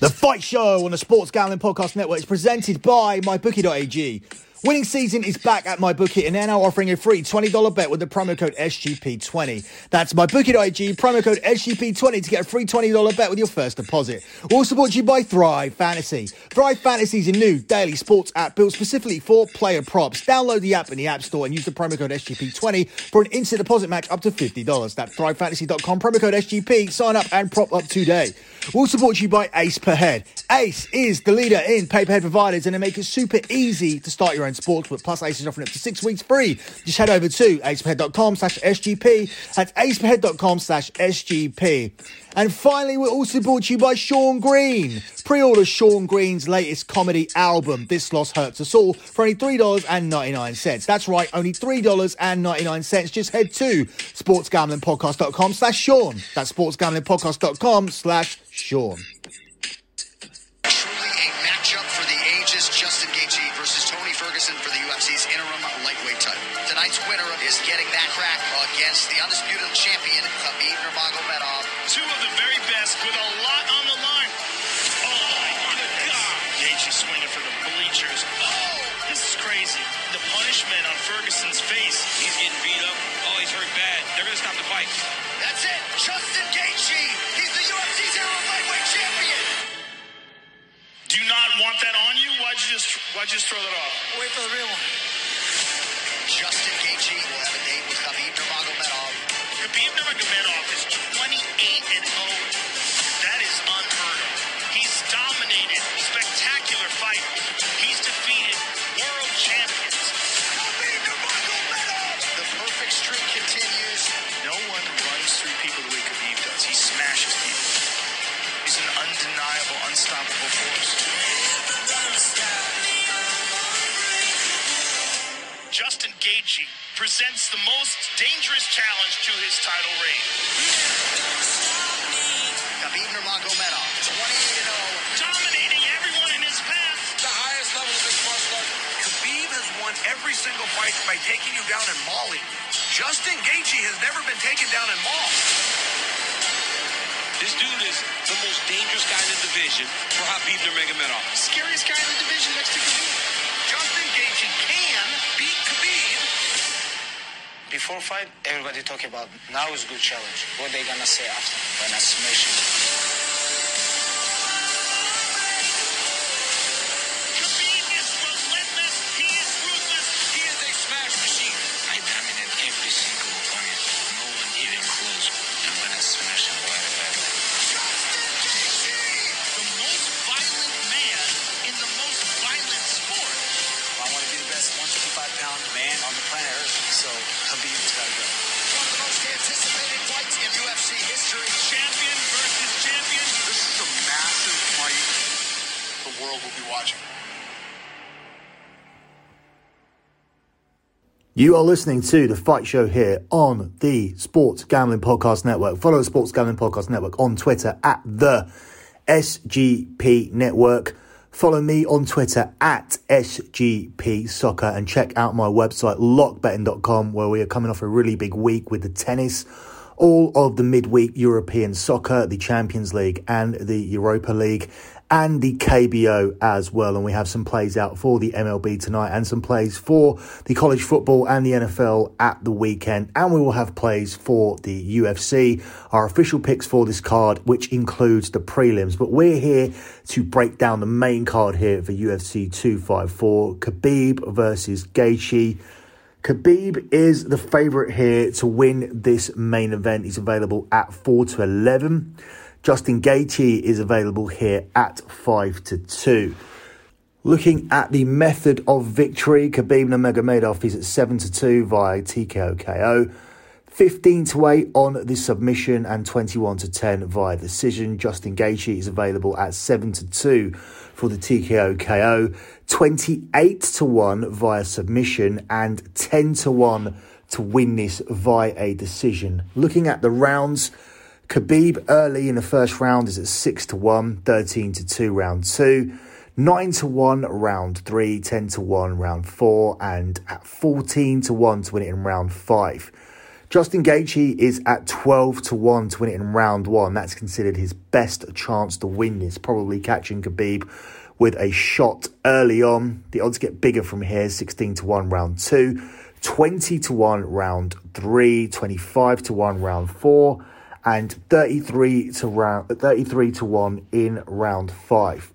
The Fight Show on the Sports Gambling Podcast Network is presented by MyBookie.ag. Winning season is back at MyBookie and they're now offering a free $20 bet with the promo code SGP20. That's MyBookie.ag, promo code SGP20 to get a free $20 bet with your first deposit. Also brought you by Thrive Fantasy. Thrive Fantasy is a new daily sports app built specifically for player props. Download the app in the App Store and use the promo code SGP20 for an instant deposit match up to $50. That's thrivefantasy.com, promo code SGP. Sign up and prop up today. Brought to you by Ace Per Head. Ace is the leader in pay-per-head providers and they make it super easy to start your own sportsbook. Plus, Ace is offering up to six weeks free. Just head over to aceperhead.com slash SGP. That's aceperhead.com slash SGP. And finally, we're also brought to you by Sean Green. Pre-order Sean Green's latest comedy album, This Loss Hurts Us All, for only $3.99. That's right, only $3.99. Just head to sportsgamblingpodcast.com slash Sean. That's sportsgamblingpodcast.com slash Sean. Just just throw that off? Wait for the real one. Justin Justin Gaethje has never been taken down and mauled. This dude is the most dangerous guy in the division for Khabib Nurmagomedov. Scariest guy in the division next to Khabib. Justin Gaethje can beat Khabib. Before fight, everybody talk about now is good challenge. What they gonna say after when I smash him? You are listening to the Fight Show here on the Sports Gambling Podcast Network. Follow the Sports Gambling Podcast Network on Twitter at the SGP Network. Follow me on Twitter at SGP Soccer and check out my website lockbetting.com where we are coming off a really big week with the tennis, all of the midweek European soccer, the Champions League and the Europa League and the KBO as well. And we have some plays out for the MLB tonight and some plays for the college football and the NFL at the weekend. And we will have plays for the UFC, our official picks for this card, which includes the prelims. But we're here to break down the main card here for UFC 254 Khabib versus Gaethje. Khabib is the favourite here to win this main event. He's available at 4 to 11. Justin Gaethje is available here at 5 to 2. Looking at the method of victory, Khabib Nurmagomedov is at 7 to 2 via TKO KO. 15 to 8 on the submission and 21 to 10 via decision. Justin Gaethje is available at 7 to 2 for the TKO KO, 28 to 1 via submission and 10 to 1 to win this via a decision. Looking at the rounds, Khabib early in the first round is at 6 to 1, 13 to 2 round 2. 9 to 1 round 3, 10 to 1 round 4, and at 14 to 1 to win it in round 5. Justin Gaethje is at 12 to 1 to win it in round one. That's considered his best chance to win this, probably catching Khabib with a shot early on. The odds get bigger from here 16 to 1 round two, 20 to 1 round three, 25 to 1 round four, and 33 to, round, 33 to 1 in round five.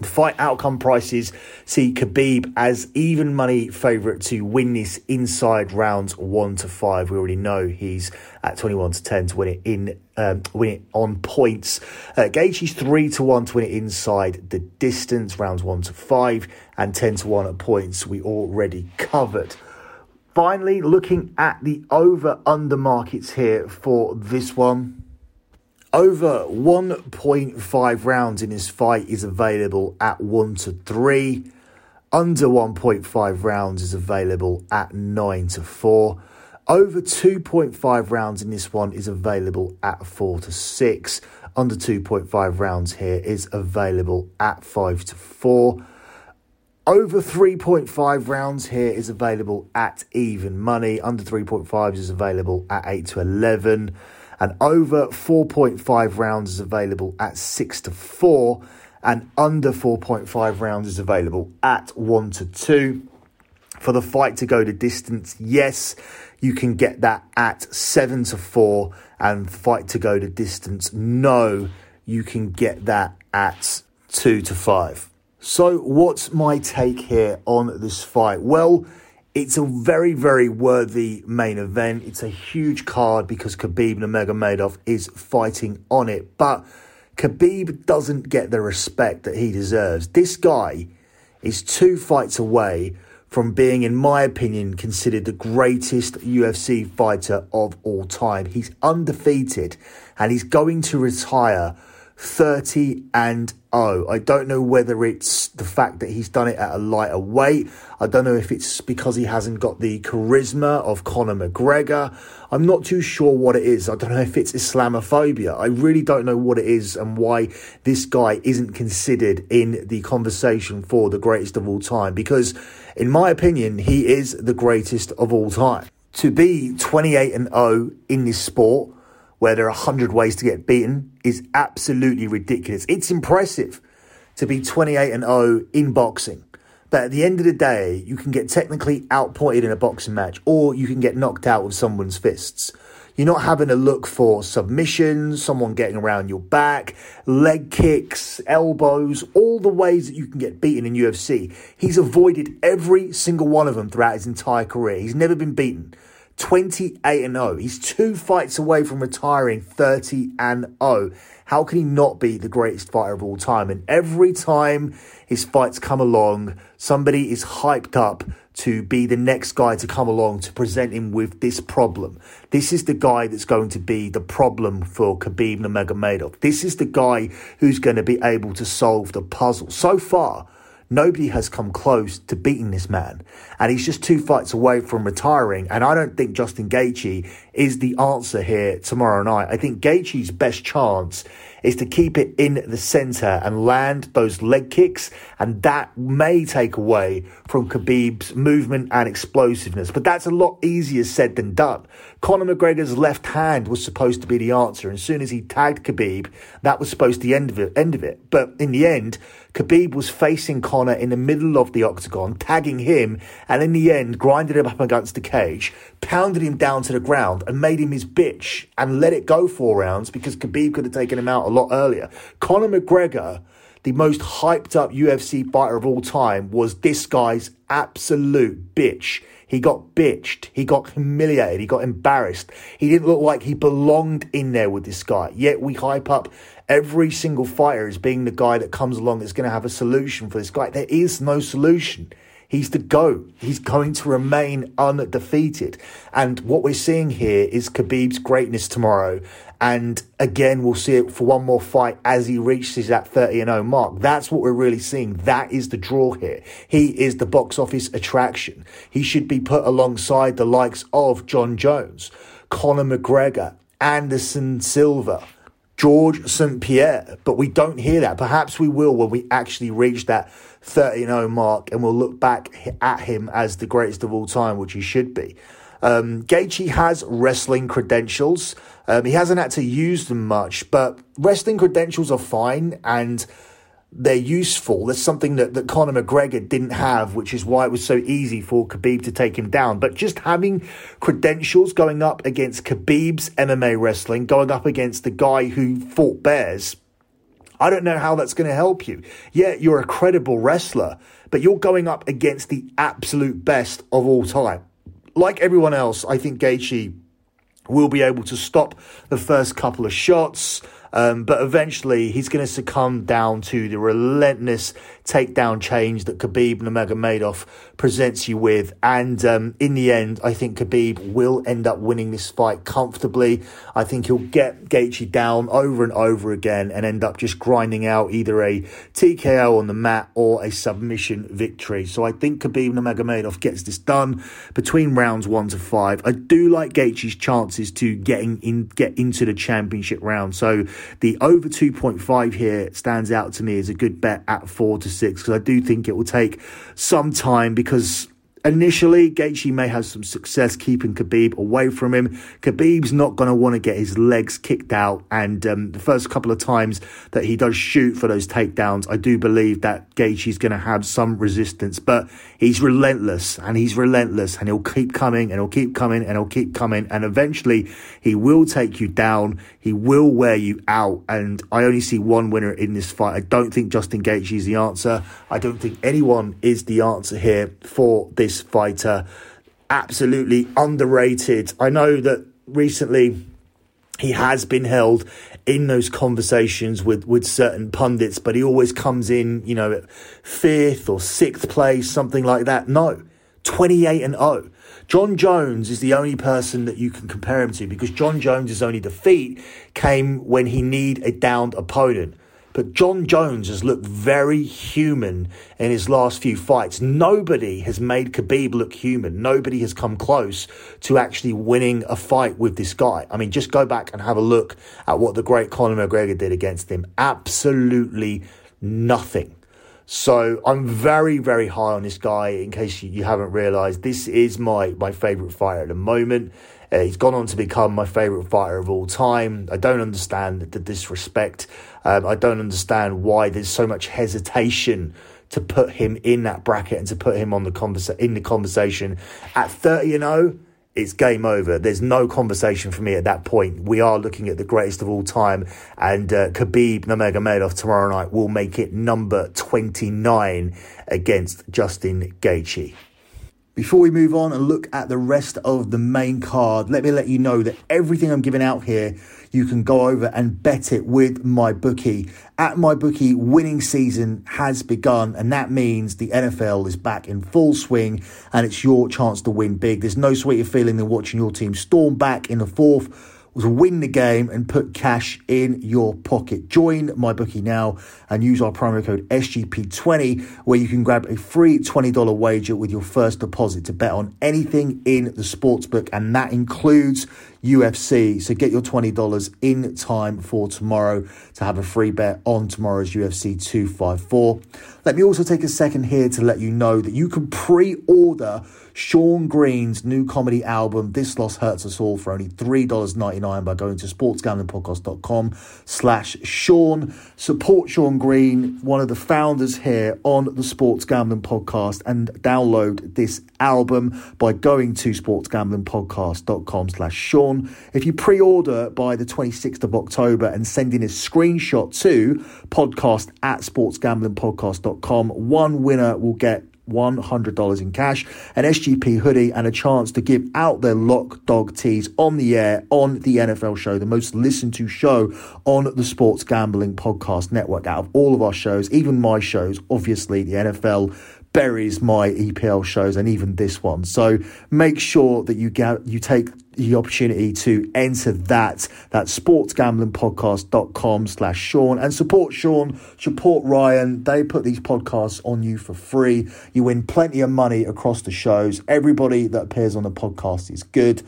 The fight outcome prices see Khabib as even money favourite to win this inside rounds one to five. We already know he's at twenty one to ten to win it in um, win it on points. Uh, Gaethje's three to one to win it inside the distance rounds one to five and ten to one at points. We already covered. Finally, looking at the over under markets here for this one. Over 1.5 rounds in this fight is available at 1 to 3. Under 1.5 rounds is available at 9 to 4. Over 2.5 rounds in this one is available at 4 to 6. Under 2.5 rounds here is available at 5 to 4. Over 3.5 rounds here is available at even money. Under 3.5 is available at 8 to 11 and over 4.5 rounds is available at 6 to 4 and under 4.5 rounds is available at 1 to 2 for the fight to go to distance yes you can get that at 7 to 4 and fight to go to distance no you can get that at 2 to 5 so what's my take here on this fight well it's a very, very worthy main event. It's a huge card because Khabib Nurmagomedov is fighting on it. But Khabib doesn't get the respect that he deserves. This guy is two fights away from being, in my opinion, considered the greatest UFC fighter of all time. He's undefeated and he's going to retire 30 and 0. I don't know whether it's the fact that he's done it at a lighter weight. I don't know if it's because he hasn't got the charisma of Conor McGregor. I'm not too sure what it is. I don't know if it's Islamophobia. I really don't know what it is and why this guy isn't considered in the conversation for the greatest of all time. Because, in my opinion, he is the greatest of all time. To be 28 and 0 in this sport where there are 100 ways to get beaten is absolutely ridiculous. It's impressive to be 28 and 0 in boxing. But at the end of the day, you can get technically outpointed in a boxing match or you can get knocked out with someone's fists. You're not having to look for submissions, someone getting around your back, leg kicks, elbows, all the ways that you can get beaten in UFC. He's avoided every single one of them throughout his entire career. He's never been beaten. 28 and 0. He's two fights away from retiring 30 and 0. How can he not be the greatest fighter of all time? And every time his fights come along, somebody is hyped up to be the next guy to come along to present him with this problem. This is the guy that's going to be the problem for Khabib Nurmagomedov. This is the guy who's going to be able to solve the puzzle. So far, Nobody has come close to beating this man. And he's just two fights away from retiring. And I don't think Justin Gaethje is the answer here tomorrow night. I think Gaethje's best chance is to keep it in the center and land those leg kicks. And that may take away from Khabib's movement and explosiveness. But that's a lot easier said than done. Conor McGregor's left hand was supposed to be the answer. And as soon as he tagged Khabib, that was supposed to be the end of it. End of it. But in the end, Khabib was facing Conor in the middle of the octagon, tagging him, and in the end, grinded him up against the cage, pounded him down to the ground, and made him his bitch, and let it go four rounds because Khabib could have taken him out a lot earlier. Conor McGregor, the most hyped up UFC fighter of all time, was this guy's absolute bitch. He got bitched. He got humiliated. He got embarrassed. He didn't look like he belonged in there with this guy. Yet we hype up every single fighter as being the guy that comes along that's going to have a solution for this guy. There is no solution. He's the GOAT. He's going to remain undefeated. And what we're seeing here is Khabib's greatness tomorrow. And again, we'll see it for one more fight as he reaches that 30 and 0 mark. That's what we're really seeing. That is the draw here. He is the box office attraction. He should be put alongside the likes of Jon Jones, Conor McGregor, Anderson Silva, George St. Pierre, but we don't hear that. Perhaps we will when we actually reach that 30 0 mark and we'll look back at him as the greatest of all time, which he should be. Um, Gaethje has wrestling credentials. Um, he hasn't had to use them much, but wrestling credentials are fine and they're useful. There's something that, that Conor McGregor didn't have, which is why it was so easy for Khabib to take him down. But just having credentials going up against Khabib's MMA wrestling, going up against the guy who fought bears, I don't know how that's going to help you. Yeah, you're a credible wrestler, but you're going up against the absolute best of all time. Like everyone else, I think Gaethje will be able to stop the first couple of shots. Um, but eventually, he's going to succumb down to the relentless takedown change that Khabib Nurmagomedov presents you with. And um, in the end, I think Khabib will end up winning this fight comfortably. I think he'll get Gaethje down over and over again and end up just grinding out either a TKO on the mat or a submission victory. So I think Khabib Nurmagomedov gets this done between rounds one to five. I do like Gaethje's chances to getting in, get into the championship round. So the over 2.5 here stands out to me as a good bet at four to six because I do think it will take some time because Initially, Gaethje may have some success keeping Khabib away from him. Khabib's not going to want to get his legs kicked out, and um, the first couple of times that he does shoot for those takedowns, I do believe that Gaethje's going to have some resistance. But he's relentless, and he's relentless, and he'll keep coming, and he'll keep coming, and he'll keep coming, and eventually he will take you down. He will wear you out, and I only see one winner in this fight. I don't think Justin Gaethje is the answer. I don't think anyone is the answer here for this fighter. Absolutely underrated. I know that recently he has been held in those conversations with, with certain pundits, but he always comes in, you know, fifth or sixth place, something like that. No, 28 and 0. Jon Jones is the only person that you can compare him to because Jon Jones' only defeat came when he kneed a downed opponent. But Jon Jones has looked very human in his last few fights. Nobody has made Khabib look human. Nobody has come close to actually winning a fight with this guy. I mean, just go back and have a look at what the great Conor McGregor did against him. Absolutely nothing. So I'm very, very high on this guy. In case you, you haven't realised, this is my my favourite fighter at the moment. Uh, he's gone on to become my favourite fighter of all time. I don't understand the disrespect. Um, I don't understand why there's so much hesitation to put him in that bracket and to put him on the conversa- in the conversation at 30 and 0 it's game over. There's no conversation for me at that point. We are looking at the greatest of all time, and uh, Khabib Nurmagomedov tomorrow night will make it number 29 against Justin Gaethje. Before we move on and look at the rest of the main card, let me let you know that everything I'm giving out here, you can go over and bet it with MyBookie. At MyBookie, winning season has begun, and that means the NFL is back in full swing, and it's your chance to win big. There's no sweeter feeling than watching your team storm back in the fourth was win the game and put cash in your pocket. Join MyBookie now and use our promo code SGP20 where you can grab a free $20 wager with your first deposit to bet on anything in the sportsbook and that includes UFC. So get your $20 in time for tomorrow to have a free bet on tomorrow's UFC 254. Let me also take a second here to let you know that you can pre-order Sean Green's new comedy album, This Loss Hurts Us All, for only $3.99 by going to sportsgamblingpodcast.com slash Sean. Support Sean Green, one of the founders here on the Sports Gambling Podcast, and download this album by going to sportsgamblingpodcast.com slash Sean. If you pre-order by the 26th of October and send in a screenshot to podcast at sportsgamblingpodcast.com, one winner will get $100 in cash, an SGP hoodie, and a chance to give out their lock dog tees on the air on the NFL show, the most listened to show on the Sports Gambling Podcast Network. Out of all of our shows, even my shows, obviously the NFL buries my EPL shows and even this one. So make sure that you get you take the opportunity to enter that that sportsgamblingpodcast.com slash Sean and support Sean, support Ryan. They put these podcasts on you for free. You win plenty of money across the shows. Everybody that appears on the podcast is good.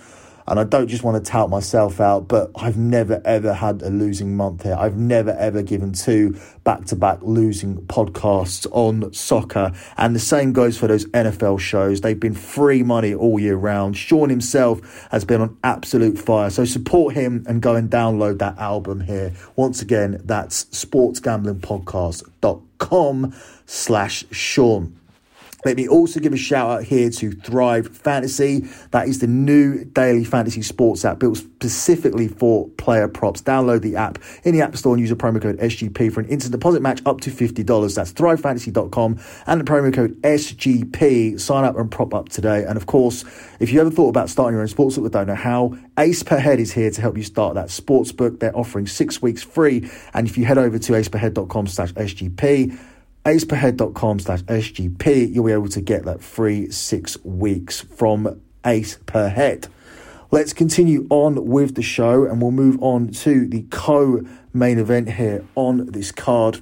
And I don't just want to tout myself out, but I've never ever had a losing month here. I've never ever given two back to back losing podcasts on soccer. And the same goes for those NFL shows. They've been free money all year round. Sean himself has been on absolute fire. So support him and go and download that album here. Once again, that's sportsgamblingpodcast.com slash Sean. Let me also give a shout out here to Thrive Fantasy. That is the new daily fantasy sports app built specifically for player props. Download the app in the App Store and use a promo code SGP for an instant deposit match up to $50. That's thrivefantasy.com and the promo code SGP. Sign up and prop up today. And of course, if you ever thought about starting your own sportsbook but don't know how, Ace Per Head is here to help you start that sportsbook. They're offering six weeks free. And if you head over to aceperhead.com slash SGP, aceperhead.com slash SGP, you'll be able to get that free six weeks from Ace Per Head. Let's continue on with the show and we'll move on to the co main event here on this card.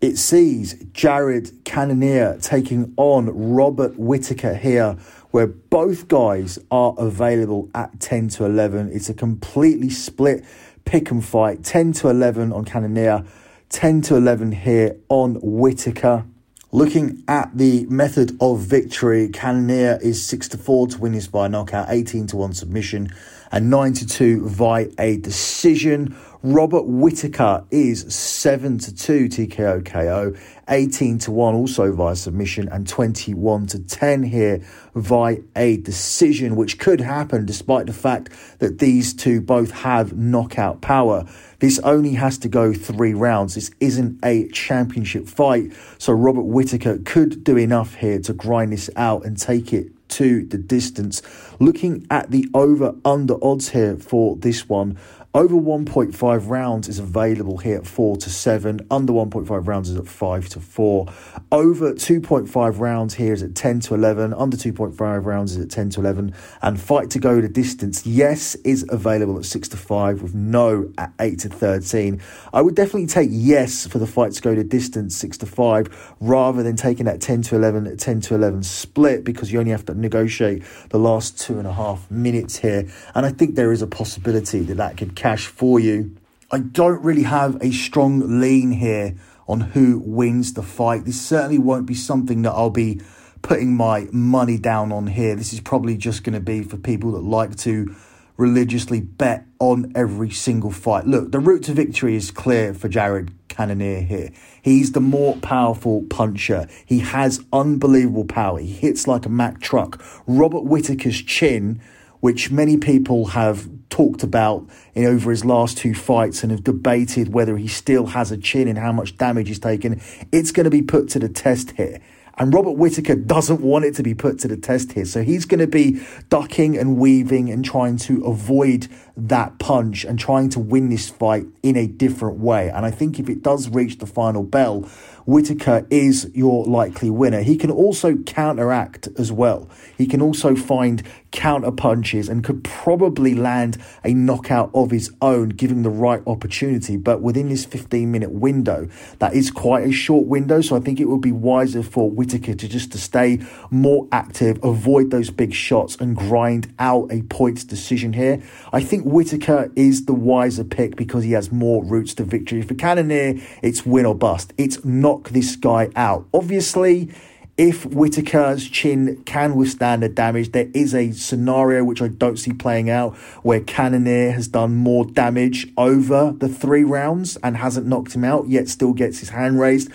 It sees Jared Cannonier taking on Robert Whitaker here, where both guys are available at 10 to 11. It's a completely split pick and fight 10 to 11 on Cannonier 10 to 11 here on Whitaker. Looking at the method of victory, Cannonier is 6 to 4 to win this by knockout, 18 to 1 submission, and 9 to 2 via a decision. Robert Whitaker is 7 to 2 TKO KO, 18 to 1 also via submission, and 21 to 10 here via a decision, which could happen despite the fact that these two both have knockout power. This only has to go three rounds. This isn't a championship fight. So Robert Whitaker could do enough here to grind this out and take it to the distance. Looking at the over under odds here for this one, over 1.5 rounds is available here at 4 to 7. Under 1.5 rounds is at 5 to 4. Over 2.5 rounds here is at 10 to 11. Under 2.5 rounds is at 10 to 11. And fight to go the distance, yes, is available at 6 to 5 with no at 8 to 13. I would definitely take yes for the fight to go the distance 6 to 5 rather than taking that 10 to 11, 10 to 11 split because you only have to negotiate the last two and a half minutes here. And I think there is a possibility that that could cash for you. I don't really have a strong lean here on who wins the fight. This certainly won't be something that I'll be putting my money down on here. This is probably just going to be for people that like to religiously bet on every single fight. Look, the route to victory is clear for Jared Cannonier here. He's the more powerful puncher. He has unbelievable power. He hits like a Mack truck. Robert Whitaker's chin which many people have talked about in over his last two fights and have debated whether he still has a chin and how much damage he's taken. It's going to be put to the test here. And Robert Whitaker doesn't want it to be put to the test here. So he's going to be ducking and weaving and trying to avoid that punch and trying to win this fight in a different way. And I think if it does reach the final bell, Whitaker is your likely winner. He can also counteract as well. He can also find counter punches and could probably land a knockout of his own, given the right opportunity. But within this 15 minute window, that is quite a short window. So I think it would be wiser for Whitaker to just to stay more active, avoid those big shots, and grind out a points decision here. I think Whitaker is the wiser pick because he has more routes to victory. For Cannonier, it's win or bust. It's knock this guy out. Obviously, if Whitaker's chin can withstand the damage, there is a scenario which I don't see playing out where Cannonier has done more damage over the three rounds and hasn't knocked him out, yet still gets his hand raised.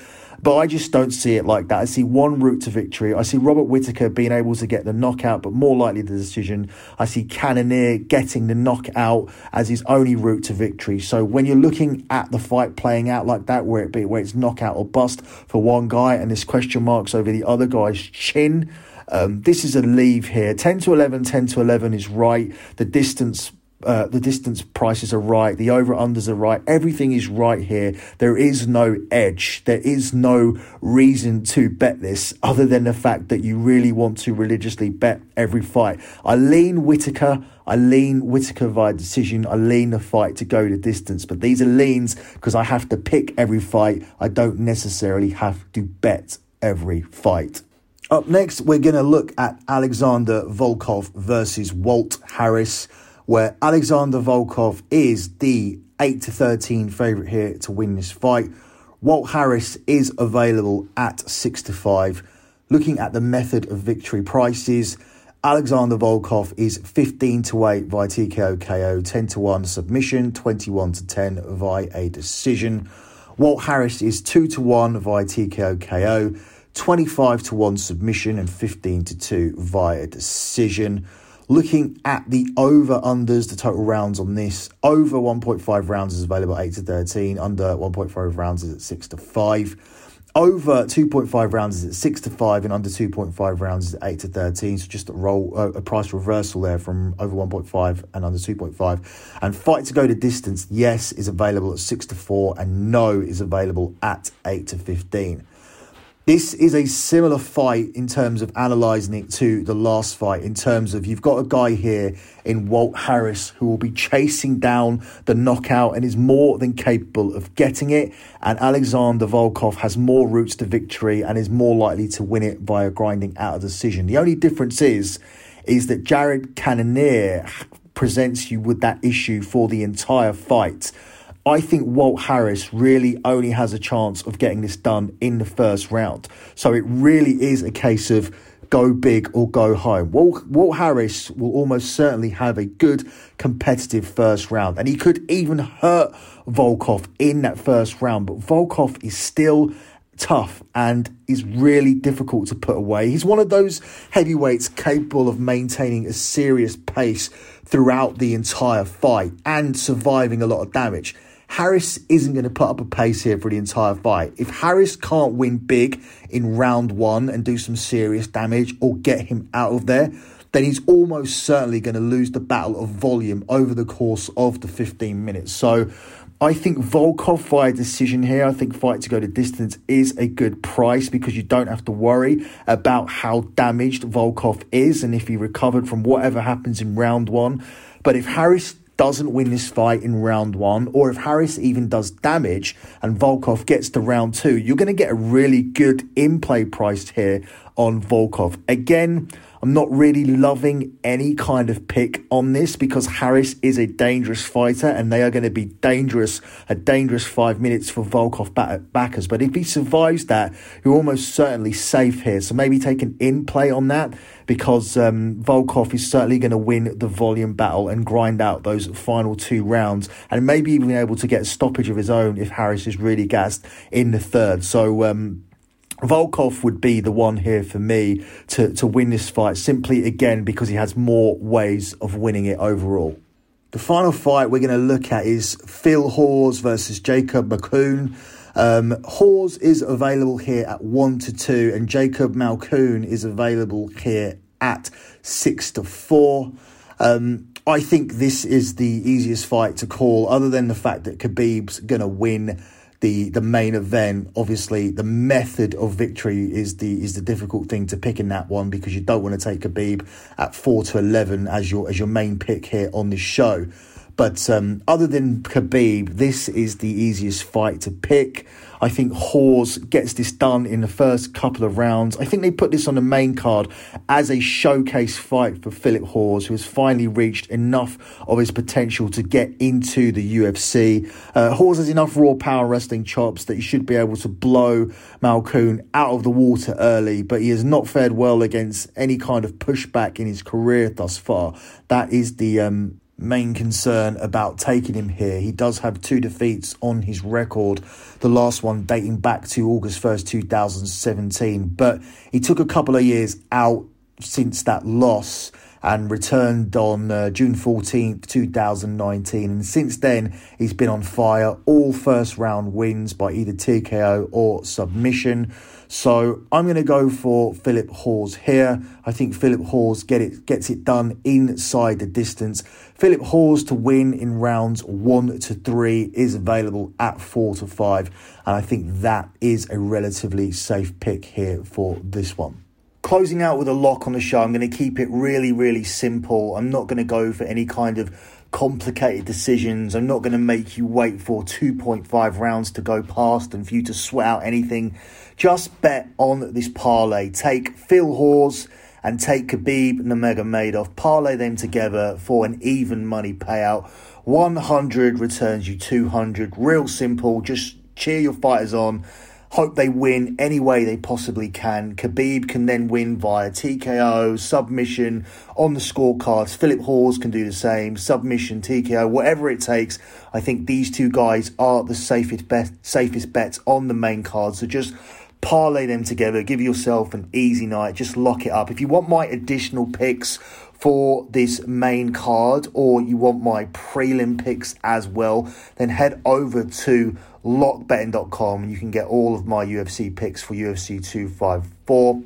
But I just don't see it like that. I see one route to victory. I see Robert Whitaker being able to get the knockout, but more likely the decision. I see Cannonier getting the knockout as his only route to victory. So when you're looking at the fight playing out like that, where it be where it's knockout or bust for one guy, and there's question marks over the other guy's chin. Um, this is a leave here. 10 to 11, 10 to 11 is right. The distance uh, the distance prices are right, the over unders are right, everything is right here. There is no edge, there is no reason to bet this other than the fact that you really want to religiously bet every fight. I lean Whitaker. I lean Whitaker via decision. I lean the fight to go the distance. But these are leans because I have to pick every fight. I don't necessarily have to bet every fight. Up next, we're going to look at Alexander Volkov versus Walt Harris. Where Alexander Volkov is the 8 to 13 favourite here to win this fight. Walt Harris is available at 6 to 5. Looking at the method of victory prices, Alexander Volkov is 15 to 8 via TKO KO, 10 to 1 submission, 21 to 10 via a decision. Walt Harris is 2 to 1 via TKO KO, 25 to 1 submission, and 15 to 2 via decision. Looking at the over unders, the total rounds on this over 1.5 rounds is available 8 to 13, under 1.5 rounds is at 6 to 5. Over 2.5 rounds is at 6 to 5 and under 2.5 rounds is at 8 to 13. So just a roll uh, a price reversal there from over 1.5 and under 2.5. And fight to go to distance, yes, is available at 6 to 4 and no is available at 8 to 15. This is a similar fight in terms of analysing it to the last fight, in terms of you've got a guy here in Walt Harris who will be chasing down the knockout and is more than capable of getting it. And Alexander Volkov has more routes to victory and is more likely to win it via grinding out a decision. The only difference is, is that Jared Cannonier presents you with that issue for the entire fight. I think Walt Harris really only has a chance of getting this done in the first round. So it really is a case of go big or go home. Walt, Walt Harris will almost certainly have a good competitive first round, and he could even hurt Volkov in that first round. But Volkov is still tough and is really difficult to put away. He's one of those heavyweights capable of maintaining a serious pace throughout the entire fight and surviving a lot of damage. Harris isn't going to put up a pace here for the entire fight. If Harris can't win big in round one and do some serious damage or get him out of there, then he's almost certainly going to lose the battle of volume over the course of the 15 minutes. So I think Volkov via decision here. I think fight to go to distance is a good price because you don't have to worry about how damaged Volkov is and if he recovered from whatever happens in round one. But if Harris doesn't win this fight in round one, or if Harris even does damage and Volkov gets to round two, you're going to get a really good in play price here on Volkov. Again, I'm not really loving any kind of pick on this because Harris is a dangerous fighter and they are going to be dangerous, a dangerous five minutes for Volkov backers. But if he survives that, you're almost certainly safe here. So maybe take an in play on that because um, Volkov is certainly going to win the volume battle and grind out those final two rounds and maybe even able to get a stoppage of his own if Harris is really gassed in the third. So, um, Volkov would be the one here for me to, to win this fight simply again because he has more ways of winning it overall. The final fight we're going to look at is Phil Hawes versus Jacob Malkoun. Um, Hawes is available here at 1 to 2, and Jacob Malkoun is available here at 6 to 4. Um, I think this is the easiest fight to call, other than the fact that Khabib's going to win the the main event. Obviously, the method of victory is the is the difficult thing to pick in that one because you don't want to take Khabib at four to eleven as your as your main pick here on this show. But um, other than Khabib, this is the easiest fight to pick. I think Hawes gets this done in the first couple of rounds. I think they put this on the main card as a showcase fight for Philip Hawes, who has finally reached enough of his potential to get into the UFC. Uh, Hawes has enough raw power wrestling chops that he should be able to blow Malkoun out of the water early, but he has not fared well against any kind of pushback in his career thus far. That is the um, main concern about taking him here. He does have two defeats on his record, the last one dating back to August 1st, 2017. But he took a couple of years out since that loss and returned on uh, June 14th, 2019. And since then, he's been on fire. All first round wins by either TKO or submission. So I'm going to go for Philip Hawes here. I think Philip Hawes get it gets it done inside the distance. Philip Hawes to win in rounds one to three is available at four to five, and I think that is a relatively safe pick here for this one closing out with a lock on the show, I'm going to keep it really, really simple. I'm not going to go for any kind of complicated decisions. I'm not going to make you wait for 2.5 rounds to go past and for you to sweat out anything. Just bet on this parlay. Take Phil Hawes and take Khabib Nurmagomedov, parlay them together for an even money payout. 100 returns you 200. Real simple. Just cheer your fighters on. Hope they win any way they possibly can. Khabib can then win via TKO, submission on the scorecards. Philip Hawes can do the same. Submission, TKO, whatever it takes. I think these two guys are the safest bet, safest bets on the main card. So just parlay them together. Give yourself an easy night. Just lock it up. If you want my additional picks for this main card or you want my prelim picks as well, then head over to lockbetting.com. You can get all of my UFC picks for UFC 254.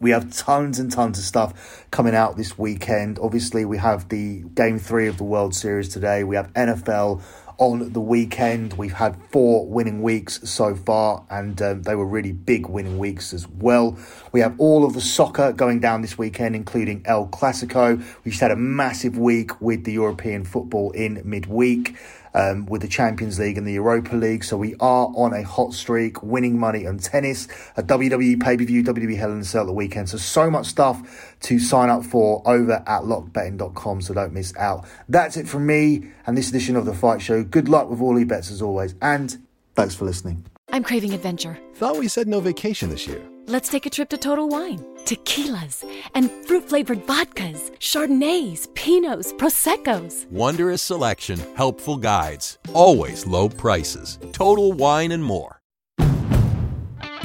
We have tons and tons of stuff coming out this weekend. Obviously, we have the game three of the World Series today. We have NFL on the weekend. We've had four winning weeks so far, and um, they were really big winning weeks as well. We have all of the soccer going down this weekend, including El Clasico. We just had a massive week with the European football in midweek um, with the Champions League and the Europa League. So we are on a hot streak, winning money on tennis, a WWE pay per view, WWE Hell in a Cell at the weekend. So, so much stuff to sign up for over at lockbetting.com. So don't miss out. That's it from me and this edition of The Fight Show. Good luck with all your bets as always. And thanks for listening. I'm craving adventure. Thought we said no vacation this year. Let's take a trip to Total Wine. Tequilas and fruit flavored vodkas, Chardonnays, Pinots, Prosecco's. Wondrous selection, helpful guides, always low prices. Total Wine and more.